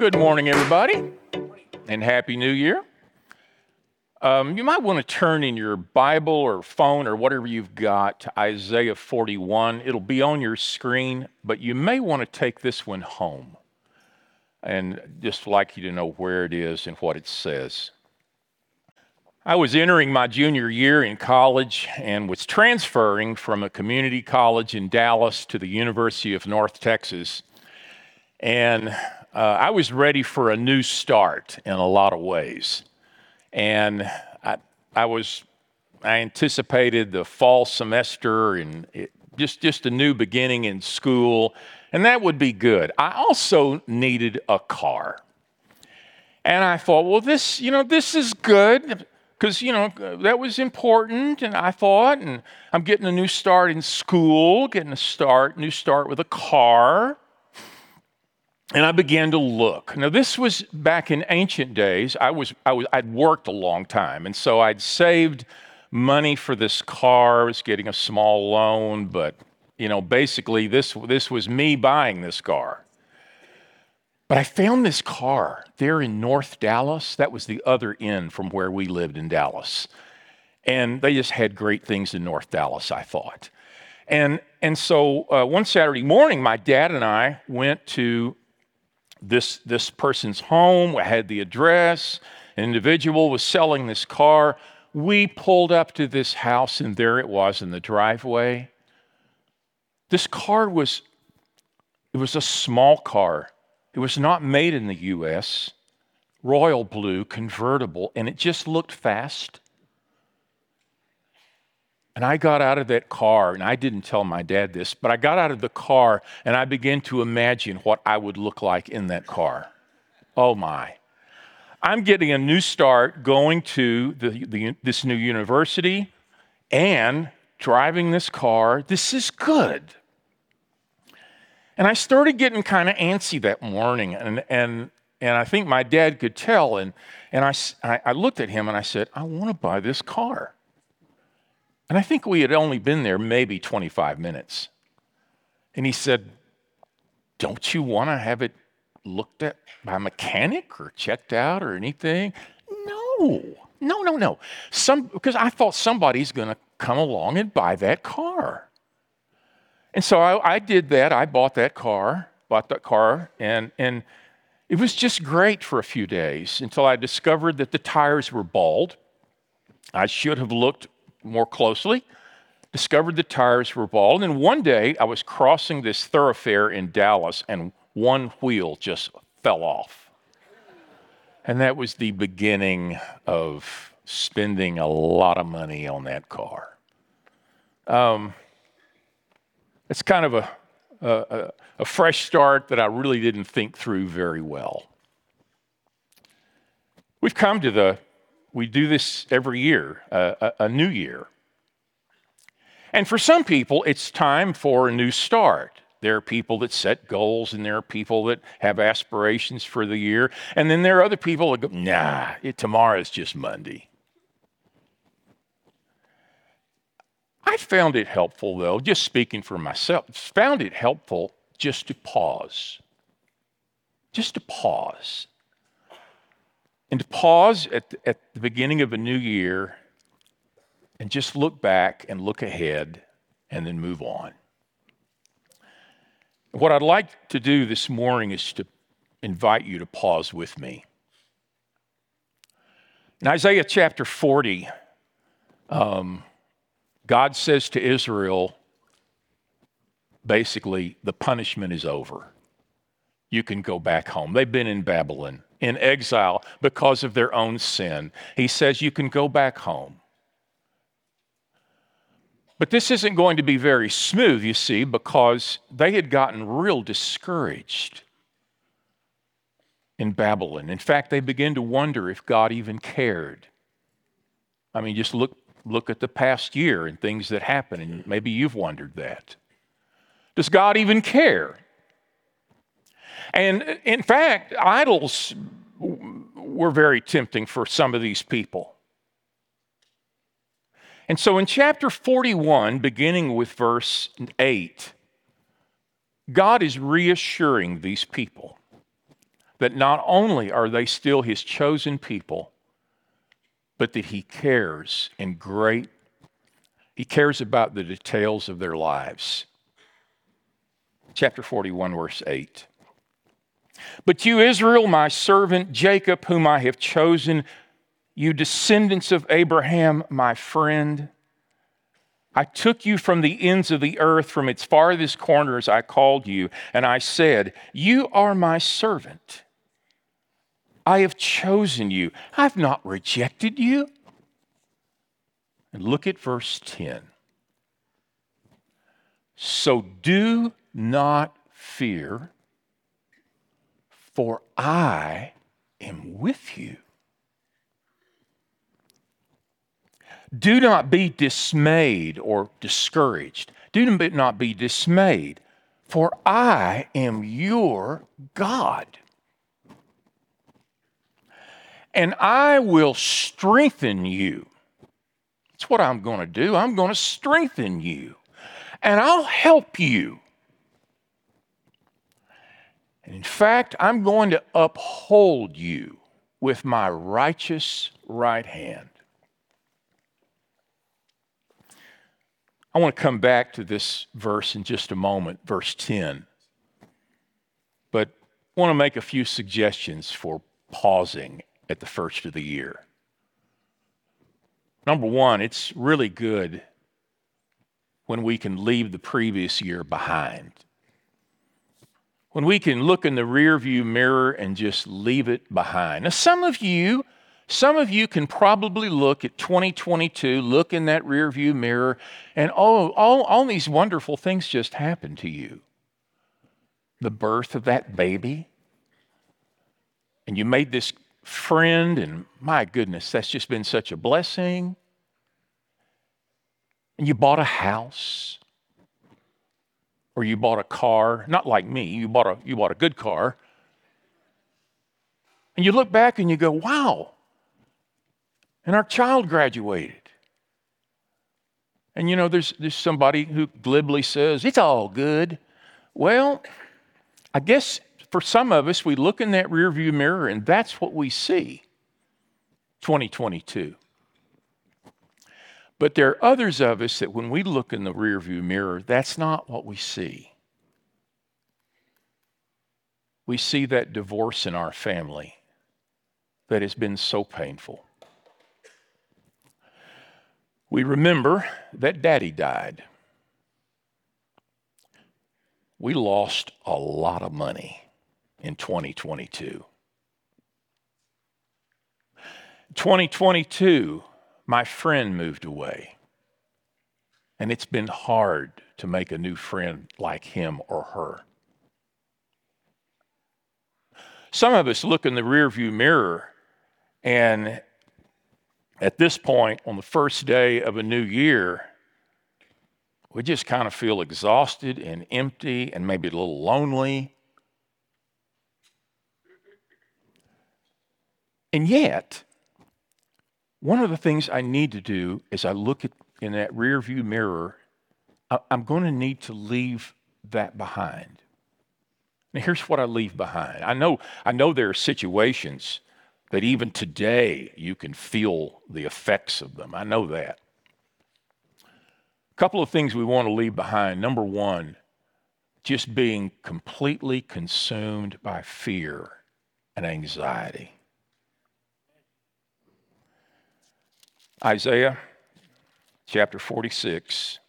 good morning, everybody, and Happy New Year. Um, you might want to turn in your Bible or phone or whatever you've got to Isaiah 41. It'll be on your screen, but you may want to take this one home and just like you to know where it is and what it says. I was entering my junior year in college and was transferring from a community college in Dallas to the University of North Texas. And uh, I was ready for a new start in a lot of ways. And I, I was, I anticipated the fall semester and it, just, just a new beginning in school, and that would be good. I also needed a car. And I thought, well, this, you know, this is good because, you know, that was important. And I thought, and I'm getting a new start in school, getting a start, new start with a car. And I began to look. Now, this was back in ancient days. I was, I was, I'd worked a long time, and so I'd saved money for this car. I was getting a small loan, but you know, basically, this this was me buying this car. But I found this car there in North Dallas. That was the other end from where we lived in Dallas, and they just had great things in North Dallas. I thought. And, and so uh, one Saturday morning, my dad and I went to this, this person's home. I had the address. An individual was selling this car. We pulled up to this house, and there it was in the driveway. This car was, it was a small car. It was not made in the US, royal blue, convertible, and it just looked fast. And I got out of that car, and I didn't tell my dad this, but I got out of the car and I began to imagine what I would look like in that car. Oh my. I'm getting a new start going to the, the, this new university and driving this car. This is good. And I started getting kind of antsy that morning, and, and, and I think my dad could tell. And, and I, I looked at him and I said, I want to buy this car. And I think we had only been there maybe 25 minutes. And he said, Don't you want to have it looked at by a mechanic or checked out or anything? No, no, no, no. Some, because I thought somebody's going to come along and buy that car. And so I, I, did that. I bought that car, bought that car, and, and it was just great for a few days until I discovered that the tires were bald. I should have looked more closely, discovered the tires were bald. And one day I was crossing this thoroughfare in Dallas and one wheel just fell off. And that was the beginning of spending a lot of money on that car. Um, it's kind of a, a, a fresh start that I really didn't think through very well. We've come to the we do this every year, uh, a, a new year. And for some people, it's time for a new start. There are people that set goals, and there are people that have aspirations for the year. And then there are other people that go, nah, it, tomorrow is just Monday. I found it helpful, though, just speaking for myself, found it helpful just to pause. Just to pause and to pause at, at the beginning of a new year and just look back and look ahead and then move on. What I'd like to do this morning is to invite you to pause with me. In Isaiah chapter 40, um, God says to Israel, basically, the punishment is over. You can go back home. They've been in Babylon in exile because of their own sin. He says you can go back home. But this isn't going to be very smooth, you see, because they had gotten real discouraged in Babylon. In fact, they began to wonder if God even cared. I mean, just look, look at the past year and things that happened, and maybe you've wondered that. Does God even care? And uh, in fact, idols were very tempting for some of these people. And so in chapter 41, beginning with verse 8, God is reassuring these people that not only are they still his chosen people, but that he cares in great, he cares about the details of their lives. Chapter 41, verse 8. But you, Israel, my servant, Jacob, whom I have chosen, you descendants of Abraham, my friend, I took you from the ends of the earth, from its farthest corners, I called you, and I said, You are my servant. I have chosen you. I've not rejected you. And look at verse 10. So do not fear, for I am with you. Do not be dismayed or discouraged. Do not be dismayed, for I am your God. And I will strengthen you. That's what I'm going to do. I'm going to strengthen you, and I'll help you. And in fact, I'm going to uphold you with my righteous right hand. I want to come back to this verse in just a moment, verse 10. But I want to make a few suggestions for pausing at the first of the year. Number one, it's really good when we can leave the previous year behind. When we can look in the rearview mirror and just leave it behind. Now, some of you some of you can probably look at 2022, look in that rearview mirror, and oh, all, all these wonderful things just happened to you. The birth of that baby, and you made this friend, and my goodness, that's just been such a blessing. And you bought a house, or you bought a car, not like me, you bought a, you bought a good car. And you look back and you go, wow, and our child graduated. And you know, there's, there's somebody who glibly says, it's all good. Well, I guess for some of us, we look in that rearview mirror and that's what we see 2022. But there are others of us that when we look in the rearview mirror, that's not what we see. We see that divorce in our family that has been so painful. We remember that daddy died. We lost a lot of money in 2022. 2022, my friend moved away. And it's been hard to make a new friend like him or her. Some of us look in the rearview mirror and at this point, on the first day of a new year, we just kind of feel exhausted and empty and maybe a little lonely. And yet, one of the things I need to do is I look at in that rear view mirror, I'm going to need to leave that behind. Now, here's what I leave behind. I know, I know there are situations that even today you can feel the effects of them. I know that. A couple of things we want to leave behind. Number one, just being completely consumed by fear and anxiety. Isaiah chapter 46,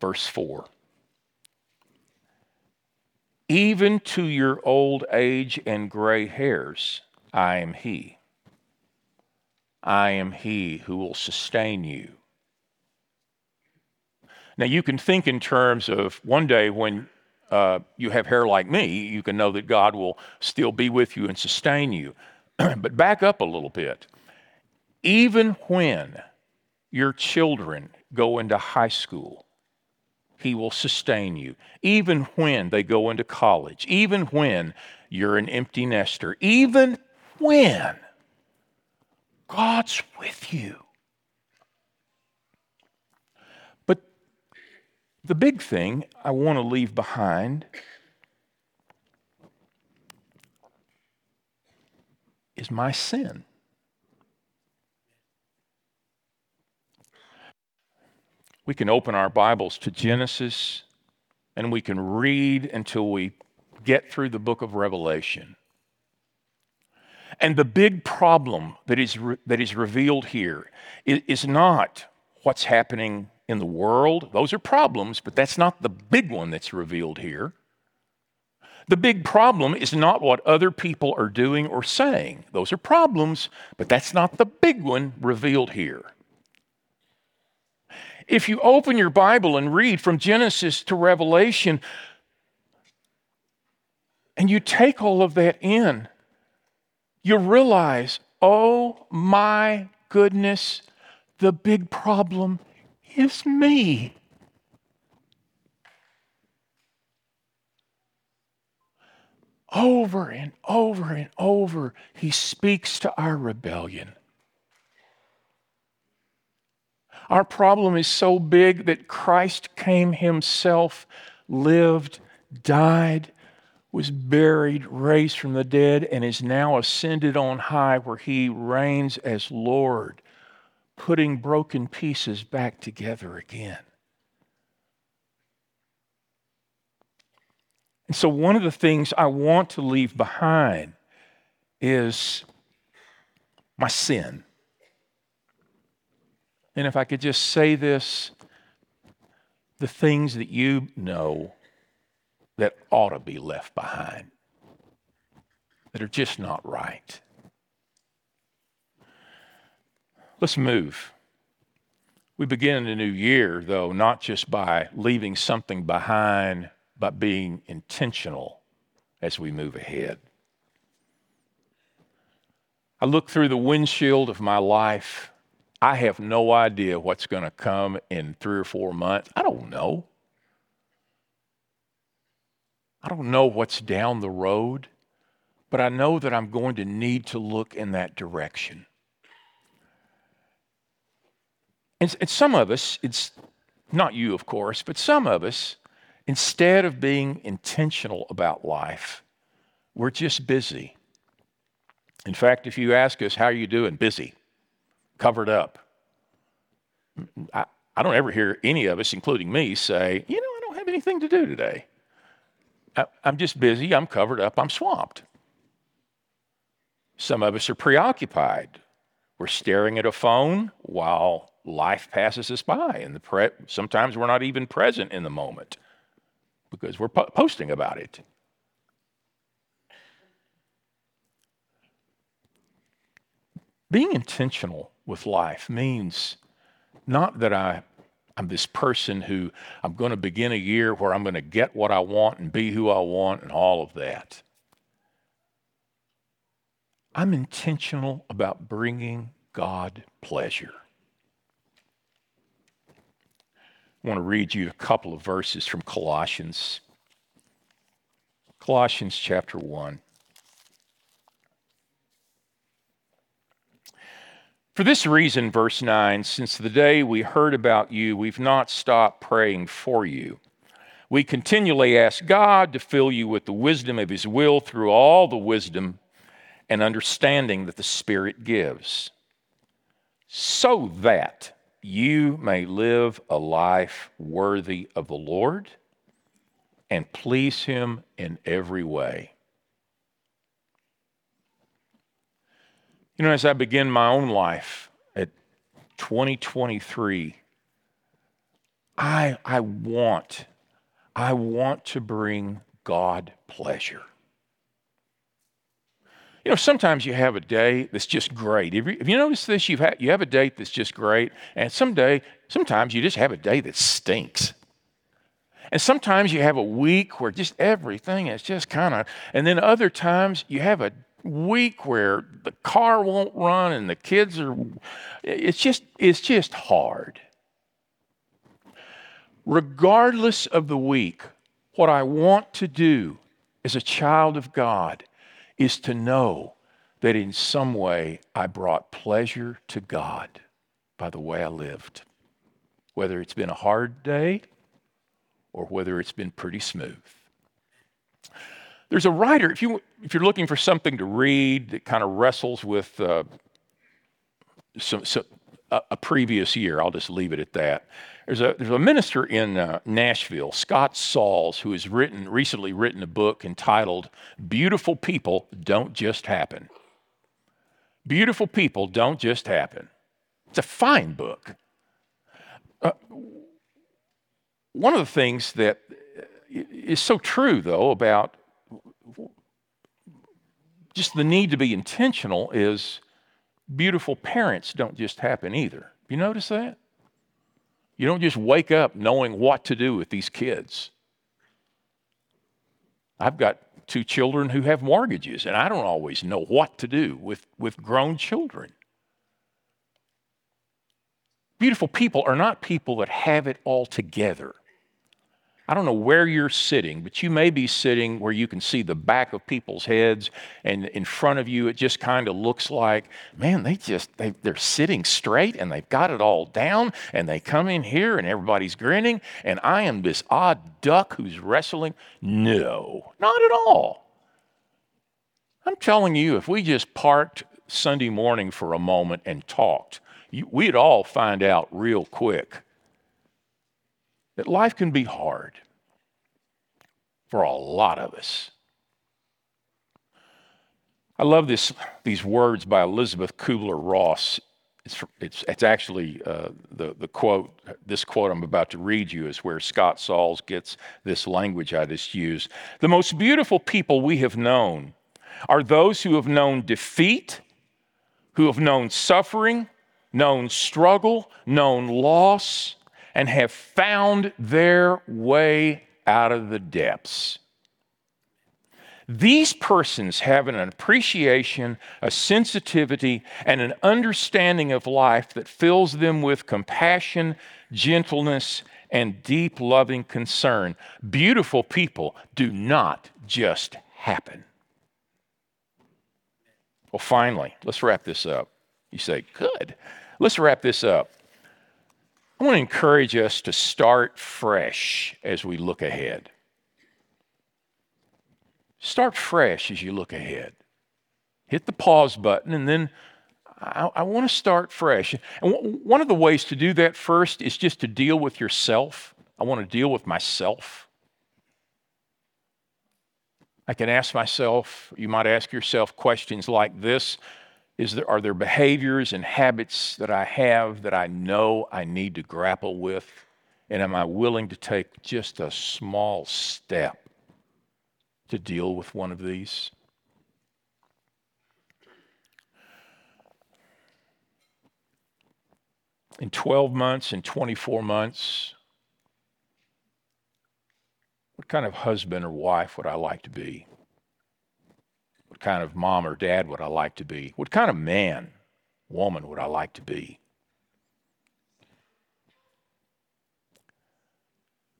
verse 4. Even to your old age and gray hairs, I am He. I am He who will sustain you. Now, you can think in terms of one day when uh, you have hair like me, you can know that God will still be with you and sustain you. but back up a little bit. Even when your children go into high school, he will sustain you. Even when they go into college, even when you're an empty nester, even when God's with you. But the big thing I want to leave behind is my sin. We can open our Bibles to Genesis and we can read until we get through the book of Revelation. And the big problem that is, re- that is revealed here is, is not what's happening in the world. Those are problems, but that's not the big one that's revealed here. The big problem is not what other people are doing or saying. Those are problems, but that's not the big one revealed here. If you open your Bible and read from Genesis to Revelation, and you take all of that in, you realize, oh my goodness, the big problem is me. Over and over and over, he speaks to our rebellion. Our problem is so big that Christ came himself, lived, died, was buried, raised from the dead, and is now ascended on high where he reigns as Lord, putting broken pieces back together again. And so, one of the things I want to leave behind is my sin. And if I could just say this the things that you know that ought to be left behind, that are just not right. Let's move. We begin a new year, though, not just by leaving something behind, but being intentional as we move ahead. I look through the windshield of my life. I have no idea what's going to come in three or four months. I don't know. I don't know what's down the road, but I know that I'm going to need to look in that direction. And, and some of us, it's not you, of course, but some of us, instead of being intentional about life, we're just busy. In fact, if you ask us, How are you doing? Busy, covered up. I, I don't ever hear any of us, including me, say, You know, I don't have anything to do today. I'm just busy, I'm covered up, I'm swamped. Some of us are preoccupied. We're staring at a phone while life passes us by, and the pre- sometimes we're not even present in the moment because we're po- posting about it. Being intentional with life means not that I I'm this person who I'm going to begin a year where I'm going to get what I want and be who I want and all of that. I'm intentional about bringing God pleasure. I want to read you a couple of verses from Colossians. Colossians chapter 1. For this reason, verse 9, since the day we heard about you, we've not stopped praying for you. We continually ask God to fill you with the wisdom of His will through all the wisdom and understanding that the Spirit gives, so that you may live a life worthy of the Lord and please Him in every way. You know, as I begin my own life at 2023, I, I want, I want to bring God pleasure. You know, sometimes you have a day that's just great. If you, if you notice this, you've had, you have a date that's just great, and some day, sometimes you just have a day that stinks. And sometimes you have a week where just everything is just kind of, and then other times you have a week where the car won't run and the kids are it's just it's just hard. Regardless of the week what i want to do as a child of god is to know that in some way i brought pleasure to god by the way i lived. Whether it's been a hard day or whether it's been pretty smooth There's a writer, if, you, if you're looking for something to read that kind of wrestles with uh, some, some a, a, previous year, I'll just leave it at that. There's a, there's a minister in uh, Nashville, Scott Sauls, who has written, recently written a book entitled Beautiful People Don't Just Happen. Beautiful People Don't Just Happen. It's a fine book. Uh, one of the things that is so true, though, about just the need to be intentional is beautiful parents don't just happen either. You notice that? You don't just wake up knowing what to do with these kids. I've got two children who have mortgages, and I don't always know what to do with, with grown children. Beautiful people are not people that have it all together. I don't know where you're sitting, but you may be sitting where you can see the back of people's heads, and in front of you, it just kind of looks like, man, they just, they, they're sitting straight and they've got it all down, and they come in here and everybody's grinning, and I am this odd duck who's wrestling. No, not at all. I'm telling you, if we just parked Sunday morning for a moment and talked, you, we'd all find out real quick that life can be hard for a lot of us. I love this, these words by Elizabeth Kubler Ross. It's, it's, it's actually uh, the, the quote, this quote I'm about to read you is where Scott Sauls gets this language I just used. The most beautiful people we have known are those who have known defeat, who have known suffering, known struggle, known loss, and have found their way out of the depths. These persons have an appreciation, a sensitivity, and an understanding of life that fills them with compassion, gentleness, and deep loving concern. Beautiful people do not just happen. Well, finally, let's wrap this up. You say, good. Let's wrap this up. I want to encourage us to start fresh as we look ahead. Start fresh as you look ahead. Hit the pause button, and then I, I want to start fresh. And w- one of the ways to do that first is just to deal with yourself. I want to deal with myself. I can ask myself, you might ask yourself questions like this is there, are there behaviors and habits that I have that I know I need to grapple with? And am I willing to take just a small step to deal with one of these? In 12 months, in 24 months, what kind of husband or wife would I like to be? Kind of mom or dad would I like to be? What kind of man, woman would I like to be?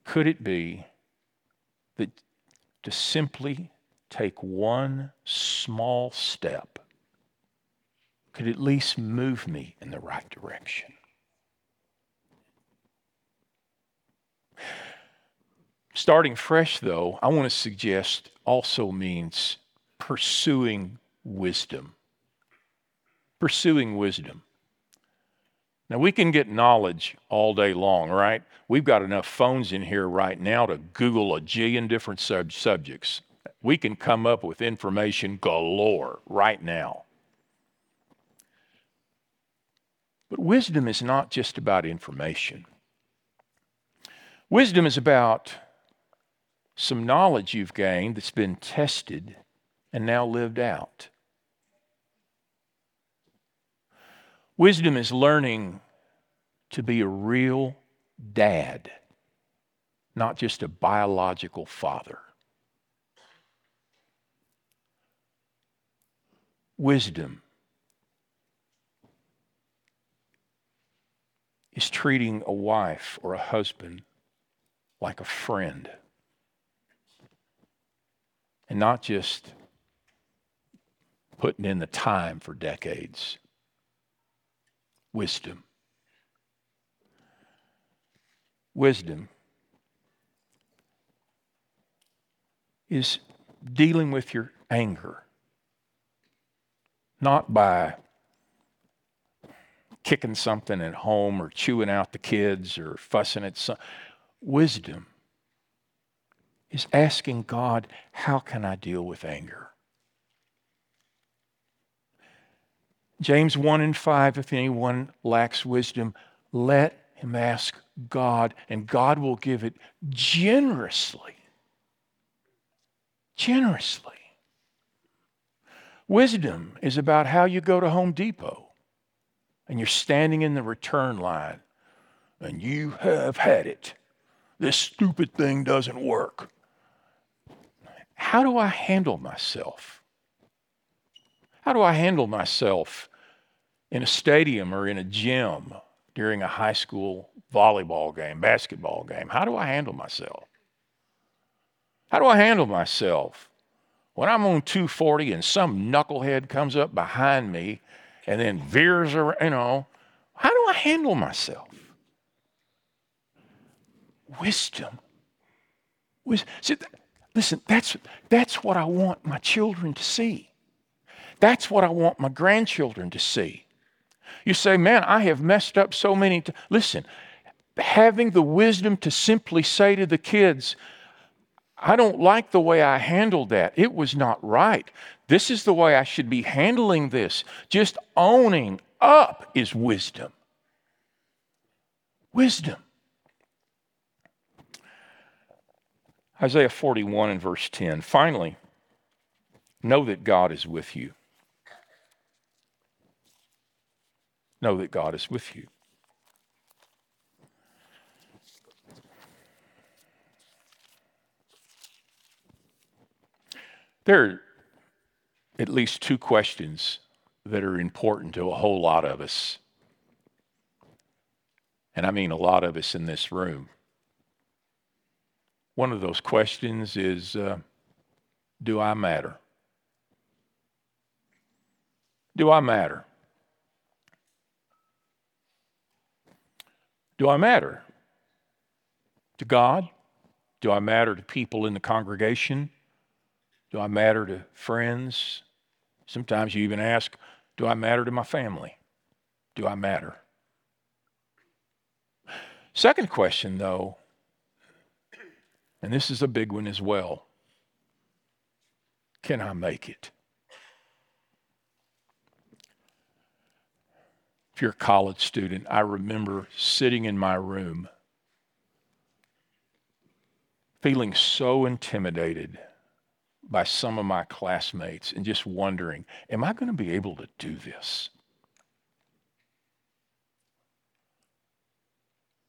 Could it be that to simply take one small step could at least move me in the right direction? Starting fresh, though, I want to suggest also means pursuing wisdom. Pursuing wisdom. Now, we can get knowledge all day long, right? We've got enough phones in here right now to Google a jillion different sub- subjects. We can come up with information galore right now. But wisdom is not just about information. Wisdom is about some knowledge you've gained that's been tested and now lived out. Wisdom is learning to be a real dad, not just a biological father. Wisdom is treating a wife or a husband like a friend and not just putting in the time for decades. Wisdom. Wisdom is dealing with your anger, not by kicking something at home or chewing out the kids or fussing at some. Wisdom is asking God, how can I deal with anger? James 1 and 5 if anyone lacks wisdom, let him ask God, and God will give it generously. Generously. Wisdom is about how you go to Home Depot and you're standing in the return line and you have had it. This stupid thing doesn't work. How do I handle myself? How do I handle myself in a stadium or in a gym during a high school volleyball game, basketball game? How do I handle myself? How do I handle myself when I'm on 240 and some knucklehead comes up behind me and then veers around, you know? How do I handle myself? Wisdom. See, listen, that's, that's what I want my children to see. That's what I want my grandchildren to see. You say, man, I have messed up so many times. Listen, having the wisdom to simply say to the kids, I don't like the way I handled that. It was not right. This is the way I should be handling this. Just owning up is wisdom. Wisdom. Isaiah 41 and verse 10. Finally, know that God is with you. Know that God is with you. There are at least two questions that are important to a whole lot of us. And I mean a lot of us in this room. One of those questions is uh, Do I matter? Do I matter? Do I matter to God? Do I matter to people in the congregation? Do I matter to friends? Sometimes you even ask, Do I matter to my family? Do I matter? Second question, though, and this is a big one as well can I make it? If you're a college student, I remember sitting in my room feeling so intimidated by some of my classmates and just wondering, am I going to be able to do this?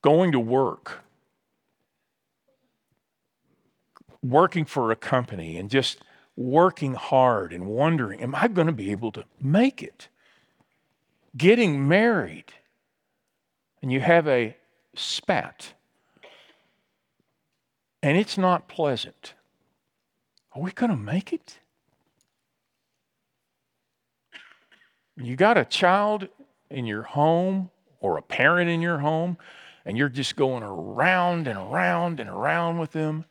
Going to work, working for a company, and just working hard and wondering, am I going to be able to make it? Getting married and you have a spat and it's not pleasant, are we going to make it? You got a child in your home or a parent in your home, and you're just going around and around and around with them.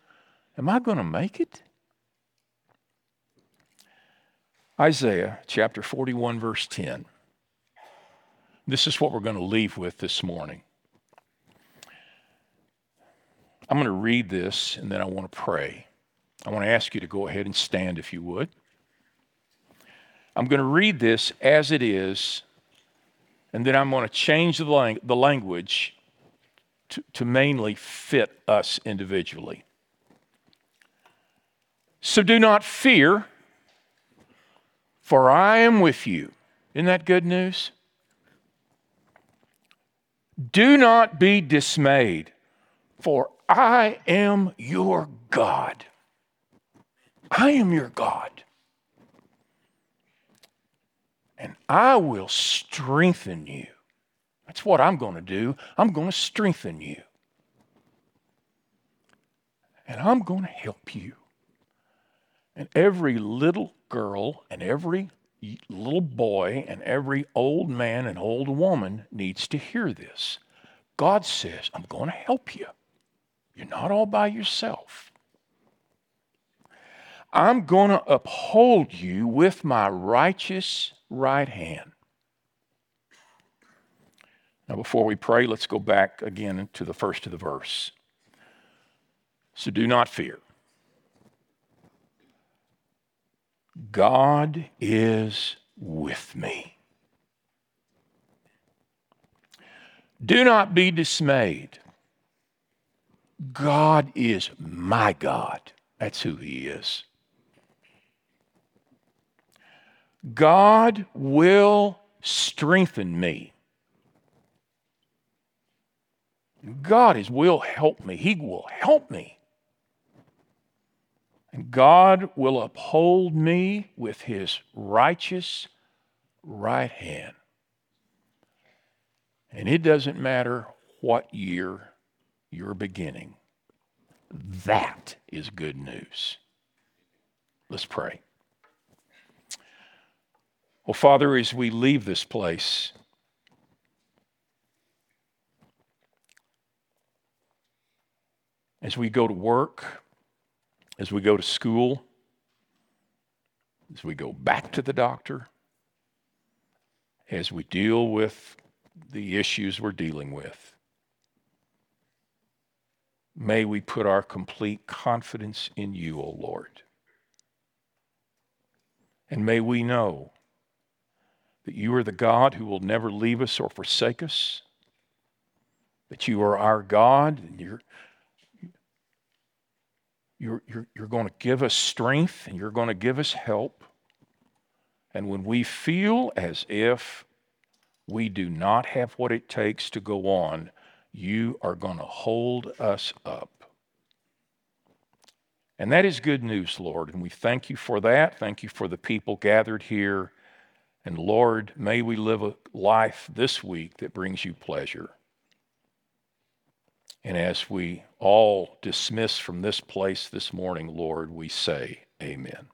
Am I going to make it? Isaiah chapter 41, verse 10. This is what we're going to leave with this morning. I'm going to read this and then I want to pray. I want to ask you to go ahead and stand if you would. I'm going to read this as it is, and then I'm going to change the, lang- the language to, to mainly fit us individually. So do not fear, for I am with you. Isn't that good news? Do not be dismayed, for I am your God. I am your God. And I will strengthen you. That's what I'm going to do. I'm going to strengthen you. And I'm going to help you. And every little girl and every little boy and every old man and old woman needs to hear this. God says, I'm going to help you. You're not all by yourself. I'm going to uphold you with my righteous right hand. Now, before we pray, let's go back again to the first of the verse. So do not fear. God is with me. Do not be dismayed. God is my God. That's who He is. God will strengthen me. God is will help me. He will help me. And God will uphold me with his righteous right hand. And it doesn't matter what year you're beginning. That is good news. Let's pray. Well, Father, as we leave this place, as we go to work, as we go to school, as we go back to the doctor, as we deal with the issues we're dealing with. May we put our complete confidence in you, O Lord. And may we know that you are the God who will never leave us or forsake us, that you are our God and you're, you're, you're, you're going to give us strength and you're going to give us help. And when we feel as if we do not have what it takes to go on, you are going to hold us up. And that is good news, Lord. And we thank you for that. Thank you for the people gathered here. And Lord, may we live a life this week that brings you pleasure. And as we all dismiss from this place this morning, Lord, we say, Amen.